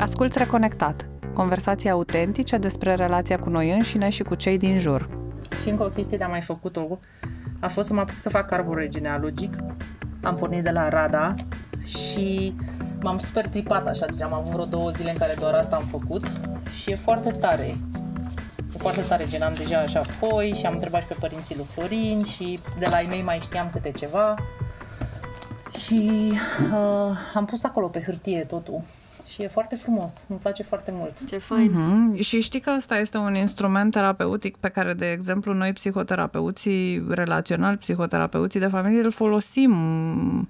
Asculți Reconectat, conversații autentice despre relația cu noi înșine și cu cei din jur. Și încă o chestie de a mai făcut-o a fost să mă apuc să fac arbore genealogic. Am pornit de la Rada și m-am super tripat așa, deci am avut vreo două zile în care doar asta am făcut și e foarte tare. E foarte tare, gen am deja așa foi și am întrebat și pe părinții lui Florin și de la ei mei mai știam câte ceva și uh, am pus acolo pe hârtie totul și e foarte frumos, îmi place foarte mult. Ce fain! Mm-hmm. Și știi că ăsta este un instrument terapeutic pe care, de exemplu, noi psihoterapeuții relaționali, psihoterapeuții de familie îl folosim.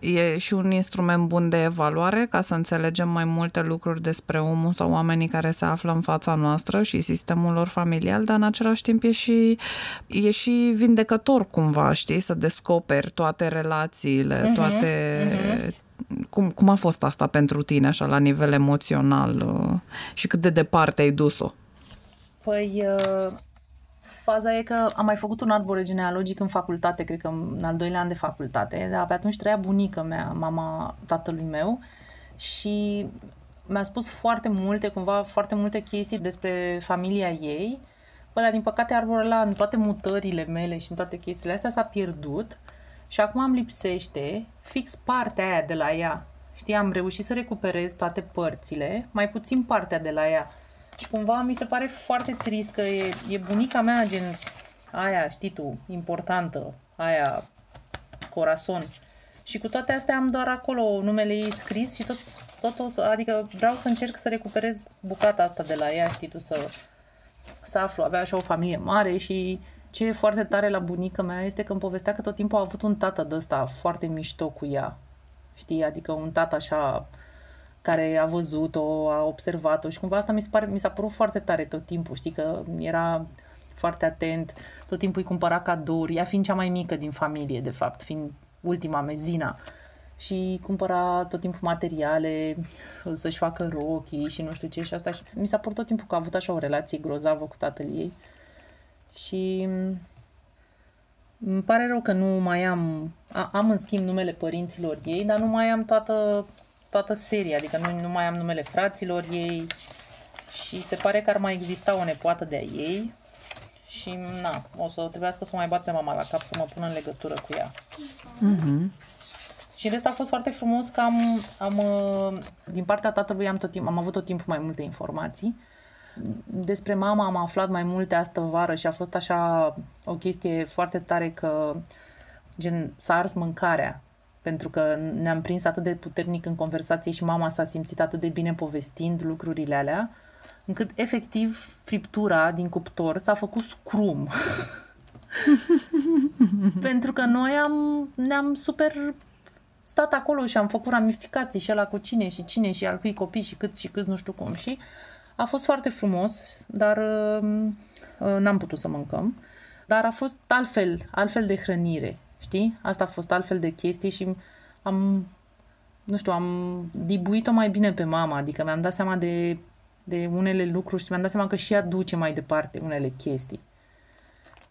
E și un instrument bun de evaluare ca să înțelegem mai multe lucruri despre omul sau oamenii care se află în fața noastră și sistemul lor familial, dar în același timp e și, e și vindecător cumva, știi, să descoperi toate relațiile, uh-huh, toate uh-huh cum, cum a fost asta pentru tine, așa, la nivel emoțional uh, și cât de departe ai dus-o? Păi, uh, faza e că am mai făcut un arbore genealogic în facultate, cred că în al doilea an de facultate, dar pe atunci trăia bunica mea, mama tatălui meu și mi-a spus foarte multe, cumva foarte multe chestii despre familia ei, Bă, dar din păcate arborul ăla, în toate mutările mele și în toate chestiile astea s-a pierdut și acum îmi lipsește fix partea aia de la ea. Știi, am reușit să recuperez toate părțile, mai puțin partea de la ea. Și cumva mi se pare foarte trist că e, e bunica mea, gen aia, știi tu, importantă, aia, corazon. Și cu toate astea am doar acolo numele ei scris și tot, tot o să, adică vreau să încerc să recuperez bucata asta de la ea, știi tu, să, să aflu. Avea așa o familie mare și ce e foarte tare la bunica mea este că îmi povestea că tot timpul a avut un tată de ăsta foarte mișto cu ea. Știi? Adică un tată așa care a văzut-o, a observat-o și cumva asta mi, se pare, mi s-a părut foarte tare tot timpul, știi, că era foarte atent, tot timpul îi cumpăra cadouri, ea fiind cea mai mică din familie, de fapt, fiind ultima mezina. Și cumpăra tot timpul materiale, să-și facă rochii și nu știu ce și asta. Și mi s-a părut tot timpul că a avut așa o relație grozavă cu tatăl ei și îmi pare rău că nu mai am, am în schimb numele părinților ei, dar nu mai am toată, toată seria, adică nu, nu mai am numele fraților ei și se pare că ar mai exista o nepoată de-a ei și na, o să trebuiască să o mai bat pe mama la cap să mă pun în legătură cu ea. Mm-hmm. Și în rest a fost foarte frumos că am, am din partea tatălui am, tot timp, am avut tot timpul mai multe informații despre mama am aflat mai multe astă vară și a fost așa o chestie foarte tare că gen s-a ars mâncarea pentru că ne-am prins atât de puternic în conversație și mama s-a simțit atât de bine povestind lucrurile alea, încât efectiv friptura din cuptor s-a făcut scrum. pentru că noi am, ne-am super stat acolo și am făcut ramificații și la cu cine și cine și al cui copii și cât și cât nu știu cum și a fost foarte frumos, dar uh, uh, n-am putut să mâncăm. Dar a fost altfel, altfel de hrănire, știi? Asta a fost altfel de chestii și am, nu știu, am dibuit-o mai bine pe mama, adică mi-am dat seama de, de unele lucruri și mi-am dat seama că și ea duce mai departe unele chestii.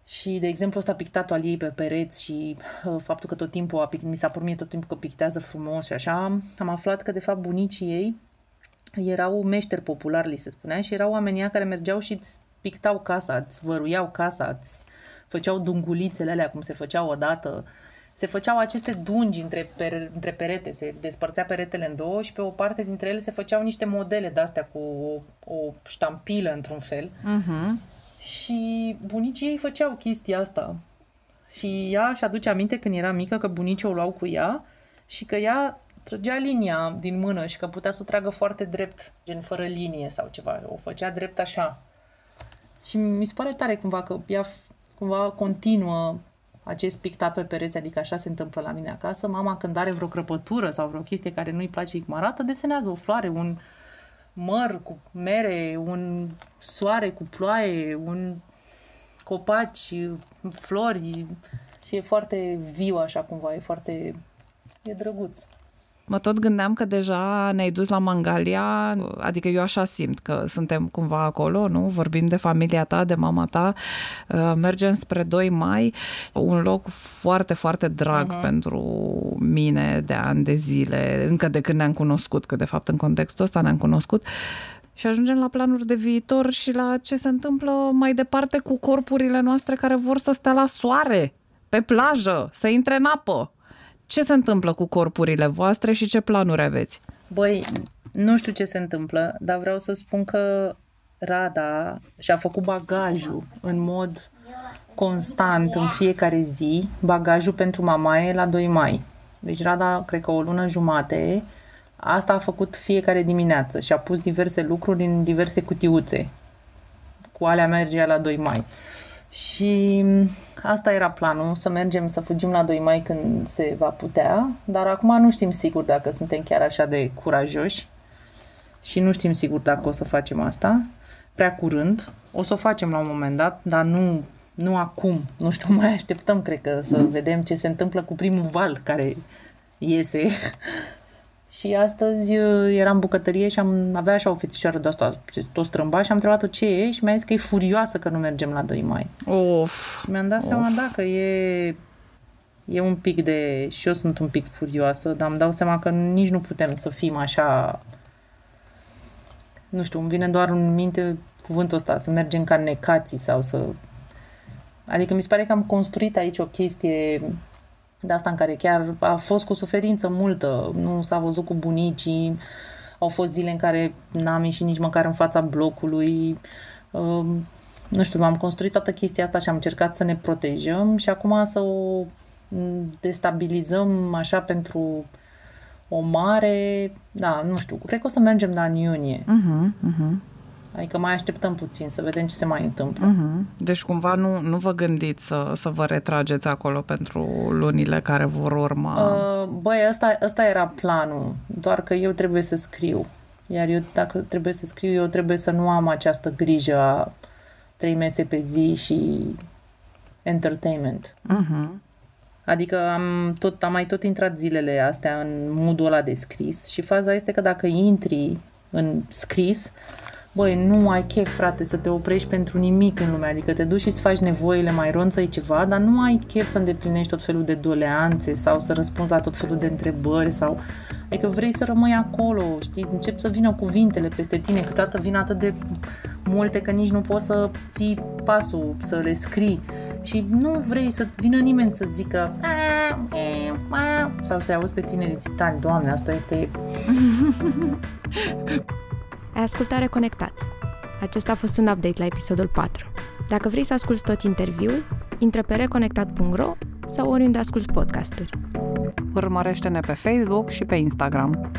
Și, de exemplu, ăsta pictatul al ei pe pereți și uh, faptul că tot timpul a, mi s-a părut mie tot timpul că pictează frumos și așa, am aflat că, de fapt, bunicii ei erau meșteri populari, li se spunea, și erau oamenii care mergeau și îți pictau casa, îți văruiau casa, îți făceau dungulițele alea cum se făceau odată. Se făceau aceste dungi între, per, între perete, se despărțea peretele în două și pe o parte dintre ele se făceau niște modele de-astea cu o, o ștampilă într-un fel. Uh-huh. Și bunicii ei făceau chestia asta. Și ea și aduce aminte când era mică că bunicii o luau cu ea și că ea trăgea linia din mână și că putea să o tragă foarte drept, gen fără linie sau ceva. O făcea drept așa. Și mi se pare tare cumva că ea cumva continuă acest pictat pe pereți, adică așa se întâmplă la mine acasă. Mama când are vreo crăpătură sau vreo chestie care nu-i place icmarată, desenează o floare, un măr cu mere, un soare cu ploaie, un copaci, flori și e foarte viu așa cumva, e foarte... e drăguț. Mă tot gândeam că deja ne-ai dus la Mangalia, adică eu așa simt că suntem cumva acolo, nu? Vorbim de familia ta, de mama ta, uh, mergem spre 2 mai, un loc foarte, foarte drag uh-huh. pentru mine de ani de zile, încă de când ne-am cunoscut, că de fapt în contextul ăsta ne-am cunoscut și ajungem la planuri de viitor și la ce se întâmplă mai departe cu corpurile noastre care vor să stea la soare, pe plajă, să intre în apă. Ce se întâmplă cu corpurile voastre și ce planuri aveți? Băi, nu știu ce se întâmplă, dar vreau să spun că Rada și-a făcut bagajul în mod constant în fiecare zi, bagajul pentru mamaie la 2 mai. Deci Rada, cred că o lună jumate, asta a făcut fiecare dimineață și a pus diverse lucruri în diverse cutiuțe. Cu alea merge la 2 mai. Și asta era planul, să mergem, să fugim la 2 mai când se va putea, dar acum nu știm sigur dacă suntem chiar așa de curajoși și nu știm sigur dacă o să facem asta prea curând. O să o facem la un moment dat, dar nu, nu acum. Nu știu, mai așteptăm, cred că, să vedem ce se întâmplă cu primul val care iese și astăzi uh, eram în bucătărie și am avea așa o fetișoară de asta, tot strâmba și am întrebat-o ce e și mi-a zis că e furioasă că nu mergem la 2 mai. Of. Și mi-am dat of. seama, da, că e, e un pic de... și eu sunt un pic furioasă, dar îmi dau seama că nici nu putem să fim așa... Nu știu, îmi vine doar în minte cuvântul ăsta, să mergem ca necații sau să... Adică mi se pare că am construit aici o chestie de asta în care chiar a fost cu suferință multă, nu s-a văzut cu bunicii, au fost zile în care n-am ieșit nici măcar în fața blocului, uh, nu știu, am construit toată chestia asta și am încercat să ne protejăm și acum să o destabilizăm așa pentru o mare, da, nu știu, cred că o să mergem la în iunie. Uh-huh, uh-huh. Adică mai așteptăm puțin să vedem ce se mai întâmplă. Uh-huh. Deci cumva nu, nu vă gândiți să, să vă retrageți acolo pentru lunile care vor urma? Uh, băi, ăsta, ăsta era planul, doar că eu trebuie să scriu. Iar eu, dacă trebuie să scriu, eu trebuie să nu am această grijă a trei mese pe zi și entertainment. Uh-huh. Adică am, tot, am mai tot intrat zilele astea în modul ăla de scris și faza este că dacă intri în scris, Băi, nu ai chef, frate, să te oprești pentru nimic în lume, adică te duci și îți faci nevoile, mai ronță ceva, dar nu ai chef să îndeplinești tot felul de doleanțe sau să răspunzi la tot felul de întrebări sau... Adică vrei să rămâi acolo, știi, încep să vină cuvintele peste tine, câteodată vin atât de multe că nici nu poți să ții pasul, să le scrii. Și nu vrei să vină nimeni să zică sau să auzi pe tinerii titani, doamne, asta este... Ai ascultat Reconectat. Acesta a fost un update la episodul 4. Dacă vrei să asculti tot interviul, intră pe reconectat.ro sau oriunde asculti podcasturi. Urmărește-ne pe Facebook și pe Instagram.